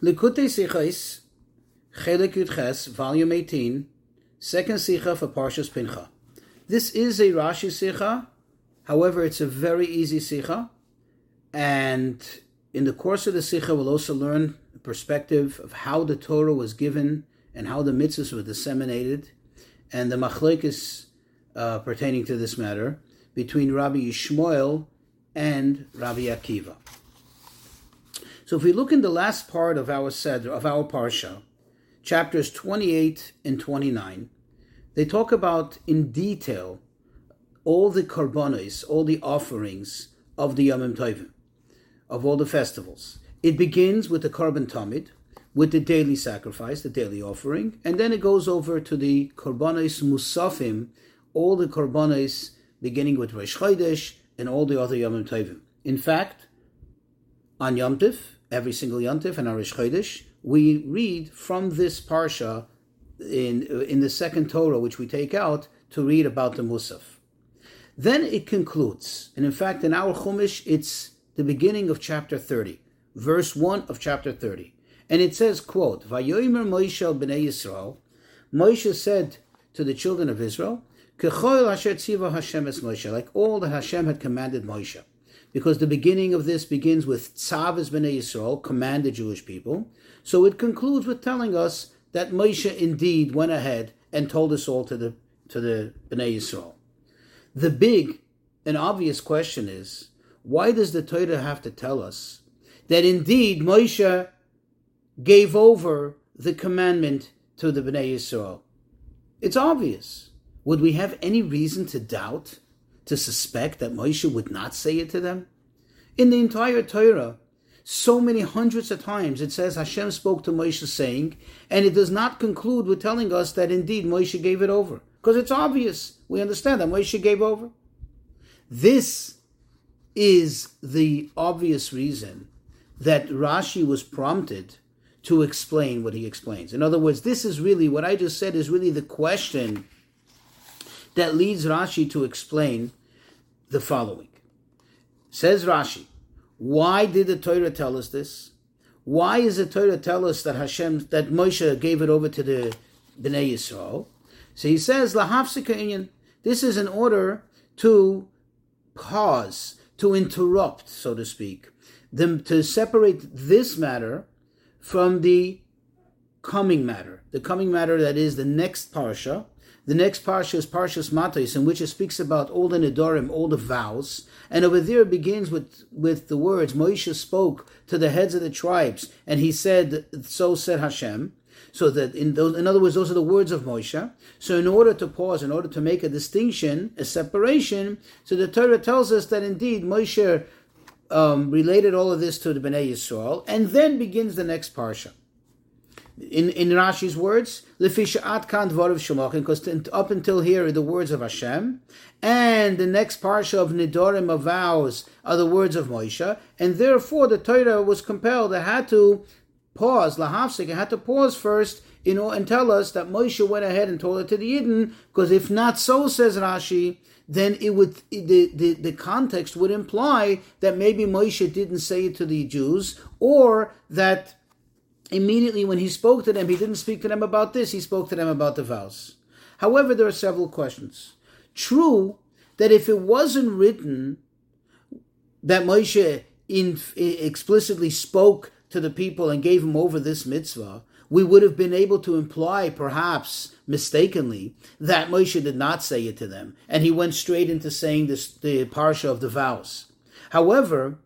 Likutei Sichais, Chelik Yudches, Volume 18, Second Sicha for Parshas Pinchas. This is a Rashi Sicha, however, it's a very easy Sicha, and in the course of the Sicha, we'll also learn the perspective of how the Torah was given and how the mitzvahs were disseminated, and the machlekes uh, pertaining to this matter between Rabbi Yishmael and Rabbi Akiva. So if we look in the last part of our Seder, of our Parsha, chapters 28 and 29, they talk about in detail all the karbonis, all the offerings of the Yom Tovim, of all the festivals. It begins with the korban tamid, with the daily sacrifice, the daily offering, and then it goes over to the korbanos musafim, all the korbanos beginning with Rosh Chodesh and all the other Yom Tovim. In fact, on Yom Tiv, every single Yontif and Arish Chodesh, we read from this parsha in in the second Torah, which we take out to read about the Musaf. Then it concludes, and in fact, in our Chumash, it's the beginning of chapter thirty, verse one of chapter thirty, and it says, "quote Vayomer Moshe bnei Yisrael." Moshe said to the children of Israel, Kechoel Hashem es Moshe, "Like all that Hashem had commanded Moshe." Because the beginning of this begins with Tzav Bnei Yisrael, command the Jewish people. So it concludes with telling us that Moshe indeed went ahead and told us all to the to the Bnei Yisrael. The big and obvious question is, why does the Torah have to tell us that indeed Moshe gave over the commandment to the Bnei Yisrael? It's obvious. Would we have any reason to doubt to suspect that Moshe would not say it to them? In the entire Torah, so many hundreds of times it says Hashem spoke to Moshe saying, and it does not conclude with telling us that indeed Moshe gave it over. Because it's obvious. We understand that Moshe gave over. This is the obvious reason that Rashi was prompted to explain what he explains. In other words, this is really what I just said is really the question that leads Rashi to explain the following. Says Rashi, why did the Torah tell us this? Why is the Torah tell us that Hashem, that Moshe gave it over to the Bnei Yisrael? So he says, Lahafsika inyan. This is in order to pause, to interrupt, so to speak, them to separate this matter from the coming matter. The coming matter that is the next parsha, the next parsha is Parshas Matos, in which it speaks about all the Nidorim, all the vows. And over there it begins with, with the words, Moshe spoke to the heads of the tribes, and he said, so said Hashem. So that in those, in other words, those are the words of Moshe. So in order to pause, in order to make a distinction, a separation, so the Torah tells us that indeed Moshe um, related all of this to the Bnei Yisrael, and then begins the next parsha in, in Rashi's words, Lefishat kan dvarav shemachin, because up until here are the words of Hashem, and the next parsha of Nidorim of vows are the words of Moshe, and therefore the Torah was compelled, it had to pause, lahavsik, it had to pause first you know, and tell us that Moshe went ahead and told it to the Yidden, because if not so, says Rashi, then it would the, the, the context would imply that maybe Moshe didn't say it to the Jews, or that immediately when he spoke to them, he didn't speak to them about this, he spoke to them about the vows. However, there are several questions. True that if it wasn't written that Moshe in, explicitly spoke to the people and gave them over this mitzvah, we would have been able to imply, perhaps mistakenly, that Moshe did not say it to them, and he went straight into saying this, the parsha of the vows. However,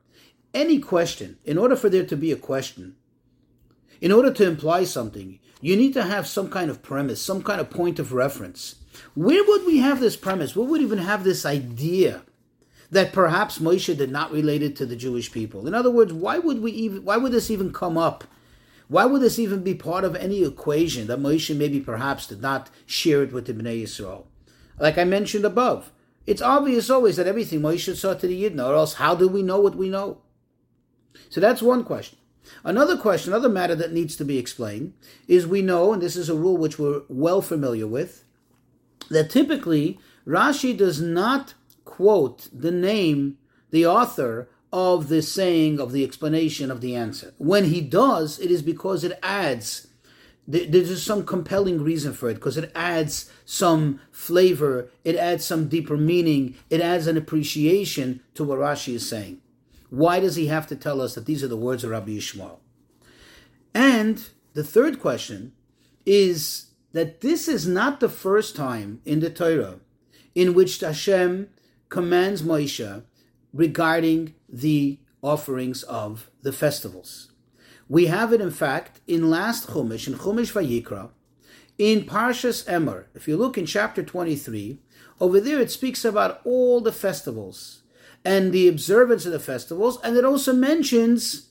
any question, in order for there to be a question, in order to imply something, you need to have some kind of premise, some kind of point of reference. Where would we have this premise? Where would even have this idea that perhaps Moshe did not relate it to the Jewish people? In other words, why would we even why would this even come up? Why would this even be part of any equation that Moshe maybe perhaps did not share it with the Bnei Yisrael? Like I mentioned above, it's obvious always that everything Moshe saw to the Yidden, or else how do we know what we know? So that's one question. Another question, another matter that needs to be explained is we know, and this is a rule which we're well familiar with, that typically Rashi does not quote the name, the author of the saying, of the explanation, of the answer. When he does, it is because it adds, there's some compelling reason for it, because it adds some flavor, it adds some deeper meaning, it adds an appreciation to what Rashi is saying. Why does he have to tell us that these are the words of Rabbi Yishmael? And the third question is that this is not the first time in the Torah in which Hashem commands Moshe regarding the offerings of the festivals. We have it, in fact, in last Chumash, in Chumash Vayikra, in Parshas Emor. If you look in chapter 23, over there it speaks about all the festivals and the observance of the festivals, and it also mentions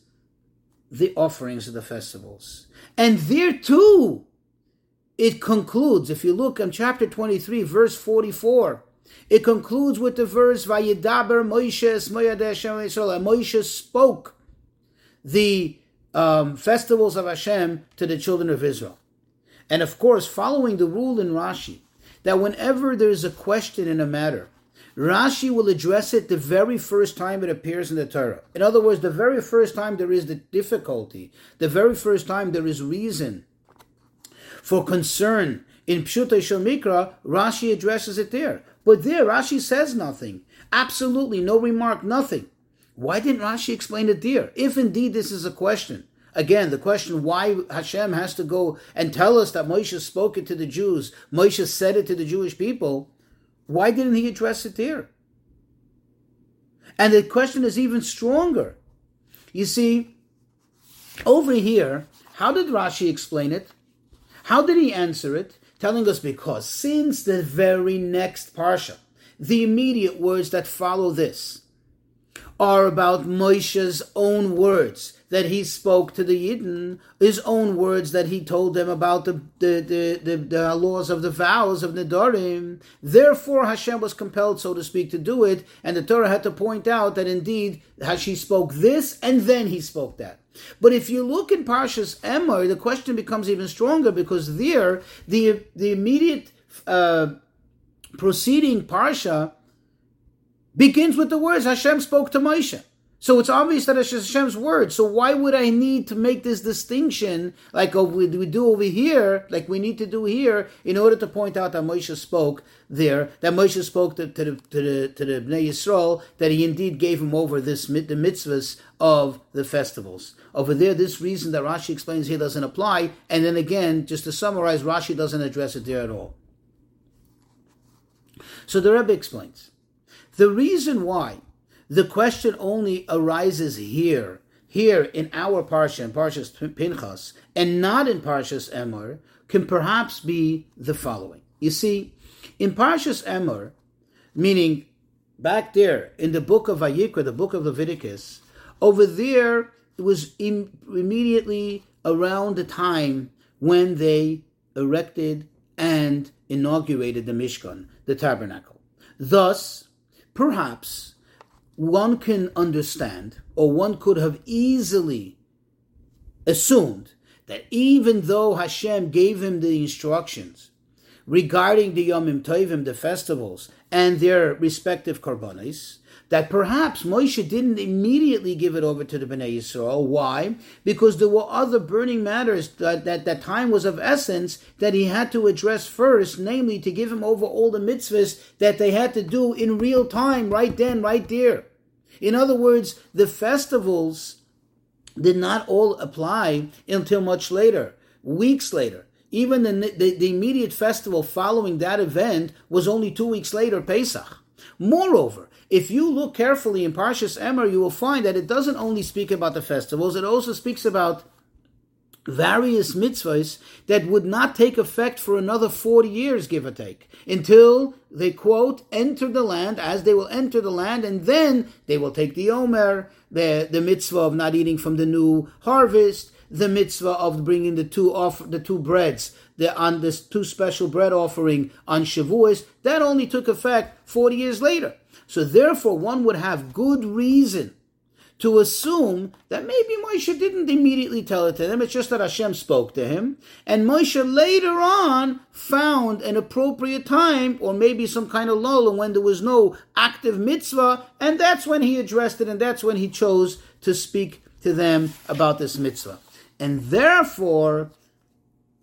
the offerings of the festivals. And there too, it concludes, if you look in chapter 23, verse 44, it concludes with the verse, Vayidaber Moshe Moshe spoke the um, festivals of Hashem to the children of Israel. And of course, following the rule in Rashi, that whenever there's a question in a matter, Rashi will address it the very first time it appears in the Torah. In other words, the very first time there is the difficulty, the very first time there is reason for concern in Pshutei Mikra, Rashi addresses it there. But there, Rashi says nothing. Absolutely no remark, nothing. Why didn't Rashi explain it there? If indeed this is a question. Again, the question why Hashem has to go and tell us that Moshe spoke it to the Jews, Moshe said it to the Jewish people, why didn't he address it there? And the question is even stronger. You see, over here, how did Rashi explain it? How did he answer it? Telling us because since the very next parsha, the immediate words that follow this are about Moshe's own words that he spoke to the Yidden, his own words that he told them about the, the, the, the, laws of the vows of Nedarim. Therefore, Hashem was compelled, so to speak, to do it, and the Torah had to point out that indeed Hashi spoke this, and then he spoke that. But if you look in Parshas Emor, the question becomes even stronger because there, the, the immediate uh, proceeding Parsha begins with the words Hashem spoke to Moshe. So it's obvious that it's Hashem's word. So why would I need to make this distinction like we do over here, like we need to do here, in order to point out that Moshe spoke there, that Moshe spoke to, to the to the to the Bnei Yisrael, that he indeed gave him over this the mitzvahs of the festivals. Over there, this reason that Rashi explains here doesn't apply, and then again, just to summarize, Rashi doesn't address it there at all. So the Rebbe explains the reason why the question only arises here, here in our Parsha, in Parshas Pinchas, and not in Parshas Emor, can perhaps be the following. You see, in Parshas Emor, meaning back there in the book of Vayikra, the book of Leviticus, over there it was Im- immediately around the time when they erected and inaugurated the Mishkan, the tabernacle. Thus, perhaps one can understand, or one could have easily assumed, that even though Hashem gave him the instructions regarding the Yomim Tovim, the festivals, and their respective korbanos, that perhaps Moshe didn't immediately give it over to the Bnei Yisrael. Why? Because there were other burning matters that, that that time was of essence that he had to address first, namely to give him over all the mitzvahs that they had to do in real time, right then, right there. In other words, the festivals did not all apply until much later, weeks later. Even the, the, the, immediate festival following that event was only two weeks later, Pesach. Moreover, if you look carefully in Parshas Emor, you will find that it doesn't only speak about the festivals, it also speaks about various mitzvahs that would not take effect for another 40 years, give or take, until they quote, enter the land, as they will enter the land, and then they will take the Omer, the, the mitzvah of not eating from the new harvest, the mitzvah of bringing the two off the two breads, the on this two special bread offering on Shavuos, that only took effect 40 years later. So therefore, one would have good reason to assume that maybe Moshe didn't immediately tell it to them. It's just that Hashem spoke to him. And Moshe later on found an appropriate time, or maybe some kind of lull, and when there was no active mitzvah, and that's when he addressed it, and that's when he chose to speak to them about this mitzvah. And therefore,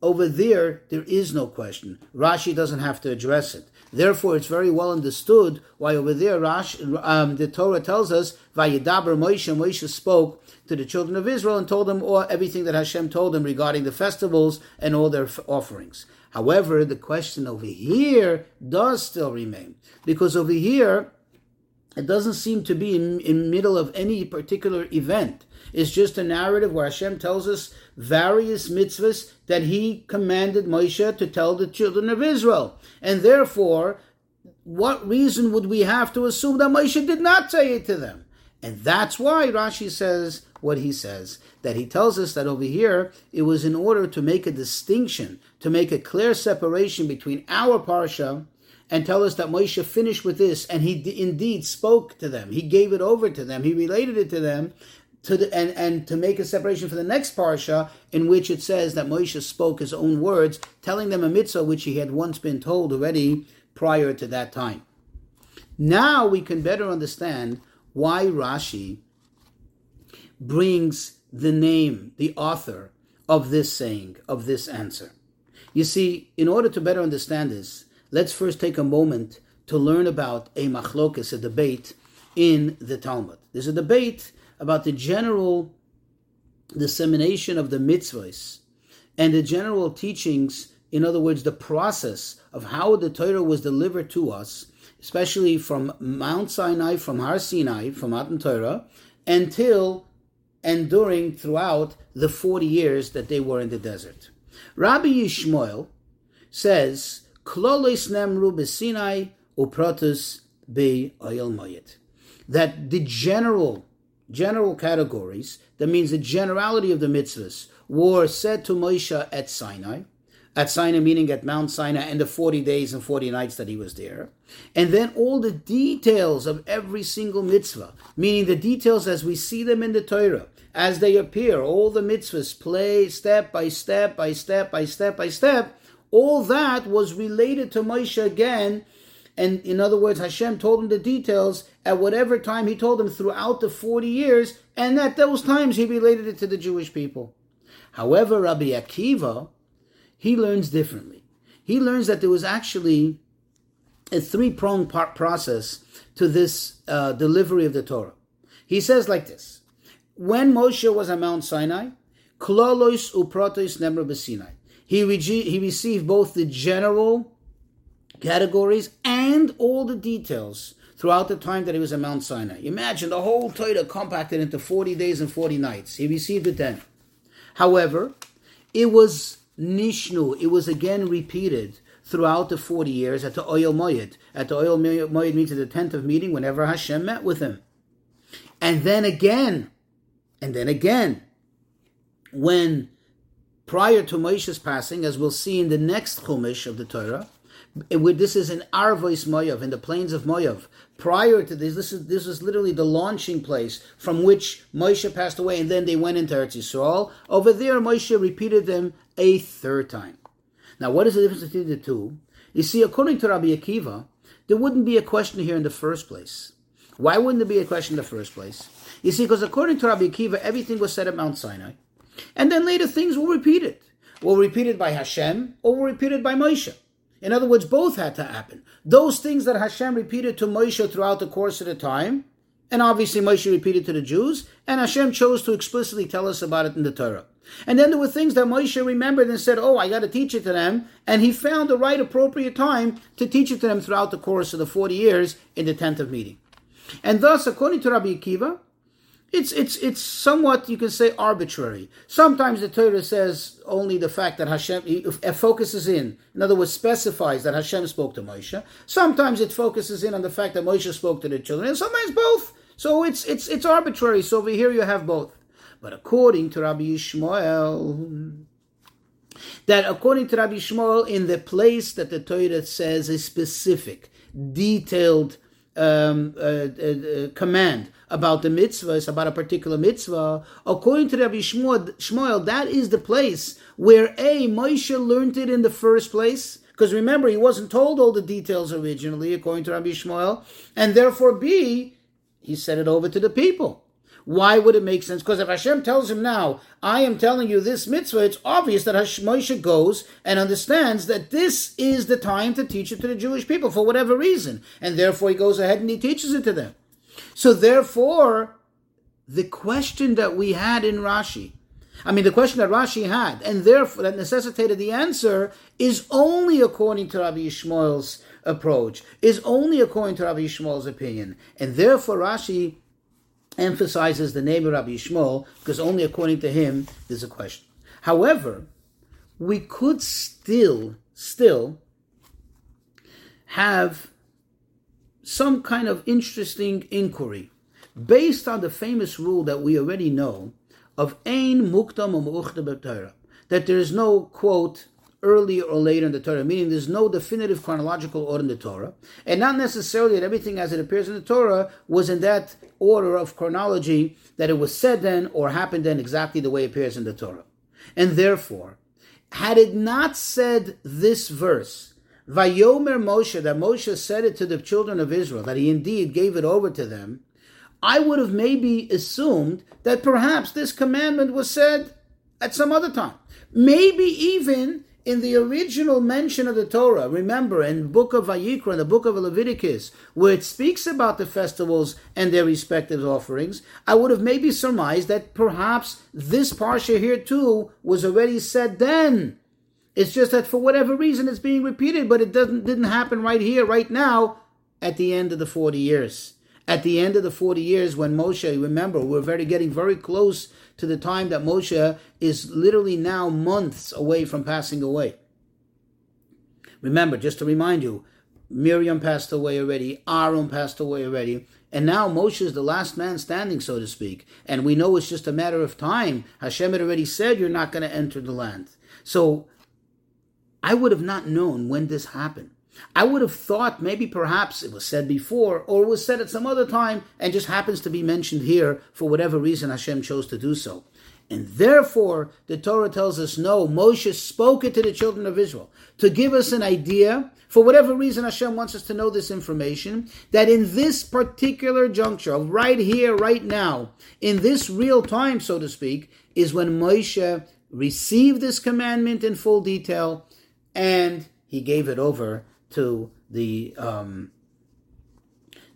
over there, there is no question. Rashi doesn't have to address it. Therefore, it's very well understood why over there Rashi, um, the Torah tells us, Vayidaber Moshe, Moshe spoke to the children of Israel and told them all, everything that Hashem told them regarding the festivals and all their offerings. However, the question over here does still remain. Because over here, it doesn't seem to be in, in middle of any particular event. It's just a narrative where Hashem tells us various mitzvahs that He commanded Moshe to tell the children of Israel. And therefore, what reason would we have to assume that Moshe did not say it to them? And that's why Rashi says what he says. That he tells us that over here it was in order to make a distinction, to make a clear separation between our parsha and tell us that Moshe finished with this and he d- indeed spoke to them. He gave it over to them. He related it to them to the, and, and to make a separation for the next parsha in which it says that Moshe spoke his own words, telling them a mitzvah which he had once been told already prior to that time. Now we can better understand why Rashi brings the name, the author of this saying, of this answer. You see, in order to better understand this, let's first take a moment to learn about a machlokas, a debate in the Talmud. There's a debate about the general dissemination of the mitzvahs and the general teachings, in other words, the process of how the Torah was delivered to us, especially from Mount Sinai, from Har Sinai, from Matan Torah, until and during throughout the 40 years that they were in the desert. Rabbi Yishmael says, Klolis nemru. That the general general categories, that means the generality of the mitzvahs, were said to Moshe at Sinai, at Sinai meaning at Mount Sinai and the 40 days and 40 nights that he was there. And then all the details of every single mitzvah, meaning the details as we see them in the Torah, as they appear, all the mitzvahs play step by step by step by step by step, all that was related to Moshe again and in other words, Hashem told him the details at whatever time he told him throughout the 40 years, and at those times he related it to the Jewish people. However, Rabbi Akiva, he learns differently. He learns that there was actually a three pronged process to this uh, delivery of the Torah. He says like this When Moshe was on Mount Sinai, Klolos uprotos nemra b'Sinai. He, he received both the general categories and all the details throughout the time that he was at Mount Sinai. Imagine the whole Torah compacted into 40 days and 40 nights. He received it then. However, it was nishnu, it was again repeated throughout the 40 years at the Ohel Moed. At the Ohel Moed means at the tent of meeting whenever Hashem met with him. And then again, and then again, when prior to Moshe's passing, as we'll see in the next Chumash of the Torah, this is in Arvois Moav, in the plains of Moav. Prior to this, this is this is literally the launching place from which Moshe passed away, and then they went into Eretz Yisrael. Over there, Moshe repeated them a third time. Now, what is the difference between the two? You see, according to Rabbi Akiva, there wouldn't be a question here in the first place. Why wouldn't there be a question in the first place? You see, because according to Rabbi Akiva, everything was said at Mount Sinai, and then later things were repeated. Were repeated by Hashem or were repeated by Moshe. In other words, both had to happen. Those things that Hashem repeated to Moshe throughout the course of the time, and obviously Moshe repeated to the Jews, and Hashem chose to explicitly tell us about it in the Torah. And then there were things that Moshe remembered and said, Oh, I got to teach it to them. And he found the right appropriate time to teach it to them throughout the course of the 40 years in the tent of meeting. And thus, according to Rabbi Akiva, it's it's it's somewhat you can say arbitrary. Sometimes the Torah says only the fact that Hashem focuses in, in other words, specifies that Hashem spoke to Moshe. Sometimes it focuses in on the fact that Moshe spoke to the children, and sometimes both. So it's it's it's arbitrary. So over here you have both. But according to Rabbi Yishmael, that according to Rabbi Yishmael, in the place that the Torah says a specific, detailed um, uh, uh, command about the mitzvahs, about a particular mitzvah, according to Rabbi Yishmael, that is the place where A, Moshe learned it in the first place, because remember, he wasn't told all the details originally, according to Rabbi Yishmael, and therefore B, he sent it over to the people. Why would it make sense? Because if Hashem tells him now, I am telling you this mitzvah, it's obvious that Moshe goes and understands that this is the time to teach it to the Jewish people for whatever reason. And therefore he goes ahead and he teaches it to them. So therefore, the question that we had in Rashi, I mean, the question that Rashi had, and therefore that necessitated the answer, is only according to Rabbi Yishmael's approach, is only according to Rabbi Yishmael's opinion. And therefore, Rashi emphasizes the name of Rabbi Yishmael because only according to him there's a question. However, we could still, still have some kind of interesting inquiry based on the famous rule that we already know of Ein Muktam u'm Torah, that there is no quote earlier or later in the Torah, meaning there's no definitive chronological order in the Torah, and not necessarily that everything as it appears in the Torah was in that order of chronology that it was said then or happened then exactly the way it appears in the Torah. And therefore, had it not said this verse, Vayomer Moshe, that Moshe said it to the children of Israel, that he indeed gave it over to them, I would have maybe assumed that perhaps this commandment was said at some other time. Maybe even in the original mention of the Torah, remember in the book of Vayikra, in the book of Leviticus, where it speaks about the festivals and their respective offerings, I would have maybe surmised that perhaps this parsha here too was already said then. It's just that for whatever reason it's being repeated, but it doesn't didn't happen right here, right now, at the end of the 40 years. At the end of the 40 years when Moshe, remember, we're very getting very close to the time that Moshe is literally now months away from passing away. Remember, just to remind you, Miriam passed away already, Aaron passed away already, and now Moshe is the last man standing, so to speak. And we know it's just a matter of time. Hashem had already said you're not going to enter the land. So I would have not known when this happened. I would have thought maybe perhaps it was said before or was said at some other time and just happens to be mentioned here for whatever reason Hashem chose to do so. And therefore, the Torah tells us no, Moshe spoke it to the children of Israel to give us an idea, for whatever reason Hashem wants us to know this information, that in this particular juncture, right here, right now, in this real time, so to speak, is when Moshe received this commandment in full detail and he gave it over to the um,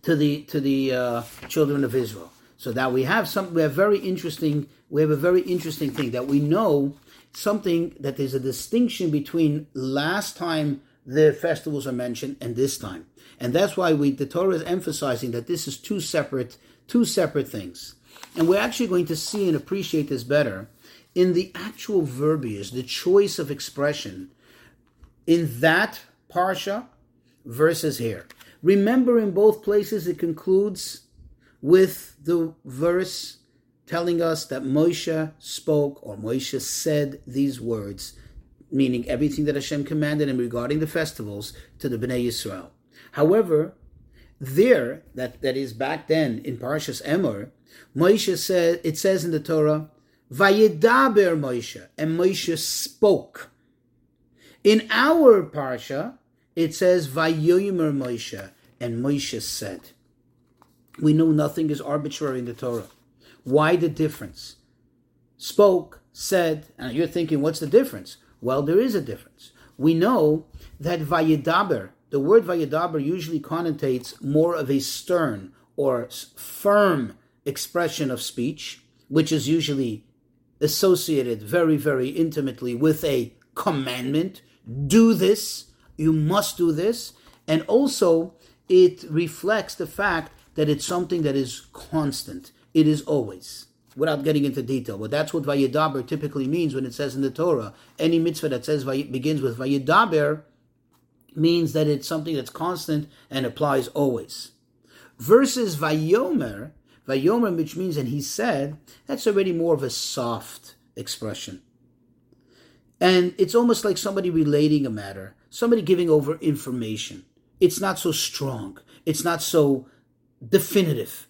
to the to the uh, children of Israel. So that we have some, we have very interesting, we have a very interesting thing that we know something that there's a distinction between last time the festivals are mentioned and this time, and that's why we the Torah is emphasizing that this is two separate two separate things, and we're actually going to see and appreciate this better in the actual verbiage, the choice of expression in that parsha versus here. Remember, in both places, it concludes with the verse telling us that Moshe spoke or Moshe said these words, meaning everything that Hashem commanded him regarding the festivals to the Bnei Yisrael. However, there, that, that is back then in Parshas Emor, Moshe said, it says in the Torah, Vayedaber Moshe, and Moshe spoke. In our Parsha, it says Vayomer Moshe, and Moshe said. We know nothing is arbitrary in the Torah. Why the difference? Spoke, said, and you're thinking, what's the difference? Well, there is a difference. We know that Vayedaber, the word Vayedaber usually connotates more of a stern or firm expression of speech, which is usually associated very, very intimately with a commandment. Do this, you must do this. And also, it reflects the fact that it's something that is constant. It is always. Without getting into detail, but that's what Vayedaber typically means when it says in the Torah. Any mitzvah that says begins with Vayedaber means that it's something that's constant and applies always. Versus Vayomer, Vayomer, which means and he said, that's already more of a soft expression. And it's almost like somebody relating a matter, somebody giving over information. It's not so strong. It's not so definitive.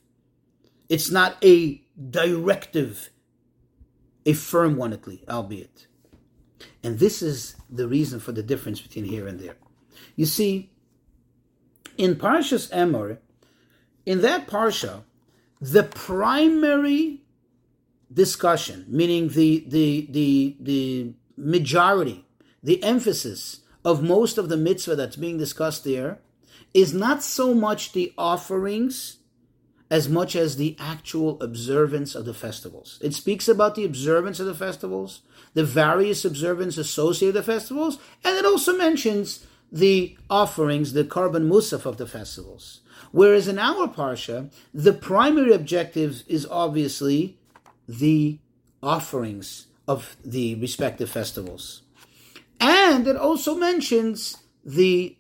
It's not a directive, a firm one at least, albeit. And this is the reason for the difference between here and there. You see, in Parshas Emor, in that Parsha, the primary discussion, meaning the, the, the, the majority, the emphasis of most of the mitzvah that's being discussed there, is not so much the offerings as much as the actual observance of the festivals. It speaks about the observance of the festivals, the various observance associated with the festivals, and it also mentions the offerings, the korban musaf of the festivals. Whereas in our parsha, the primary objective is obviously the offerings of the respective festivals. And it also mentions the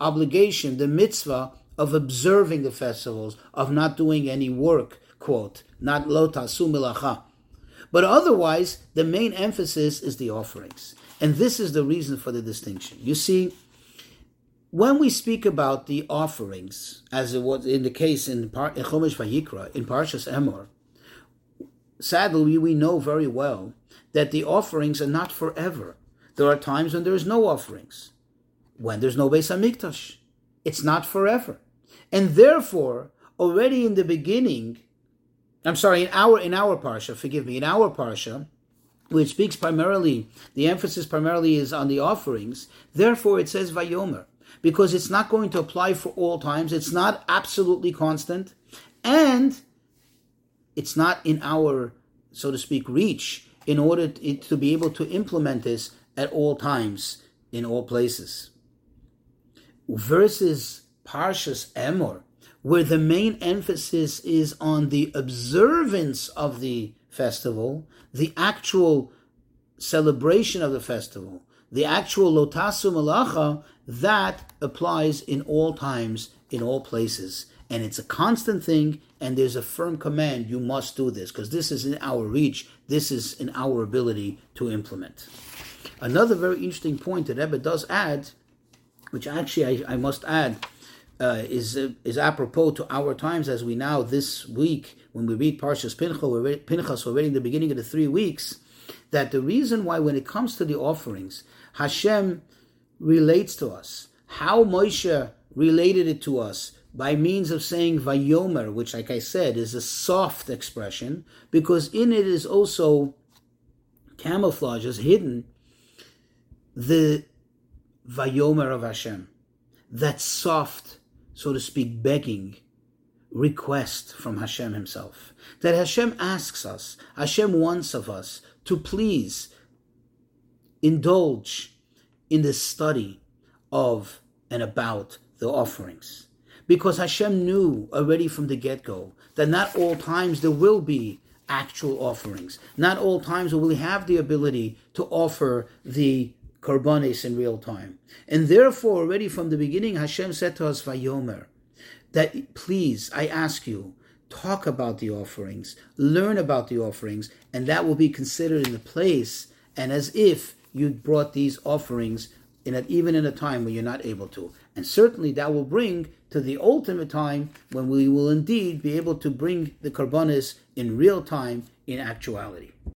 obligation, the mitzvah of observing the festivals, of not doing any work, quote, not lo tasu milacha. But otherwise, the main emphasis is the offerings. And this is the reason for the distinction. You see, when we speak about the offerings, as it was in the case in Chumash Vayikra, in Parshas Emor, sadly, we know very well that the offerings are not forever. There are times when there is no offerings, when there's no Beis Hamikdash. It's not forever. And therefore, already in the beginning, I'm sorry, in our in our parsha, forgive me, in our parsha, which speaks primarily, the emphasis primarily is on the offerings. Therefore, it says Vayomer because it's not going to apply for all times. It's not absolutely constant, and it's not in our, so to speak, reach in order to be able to implement this at all times in all places. Versus Parshas Emor, where the main emphasis is on the observance of the festival, the actual celebration of the festival, the actual lotasu malacha, that applies in all times, in all places. And it's a constant thing, and there's a firm command you must do this, because this is in our reach, this is in our ability to implement. Another very interesting point that Rebbe does add, which actually I, I must add, uh, is uh, is apropos to our times as we now this week when we read Parshas Pinchas, we're Pinchas, we're reading the beginning of the three weeks. That the reason why when it comes to the offerings, Hashem relates to us, how Moshe related it to us by means of saying Vayomer, which, like I said, is a soft expression, because in it is also camouflages, hidden the Vayomer of Hashem, that soft, so to speak, begging request from Hashem Himself. That Hashem asks us, Hashem wants of us to please indulge in the study of and about the offerings. Because Hashem knew already from the get go that not all times there will be actual offerings. Not all times will we have the ability to offer the korbanis in real time. And therefore, already from the beginning, Hashem said to us, Vayomer, that please, I ask you, talk about the offerings, learn about the offerings, and that will be considered in the place and as if you brought these offerings in a, even in a time when you're not able to. And certainly that will bring to the ultimate time when we will indeed be able to bring the karbanis in real time in actuality.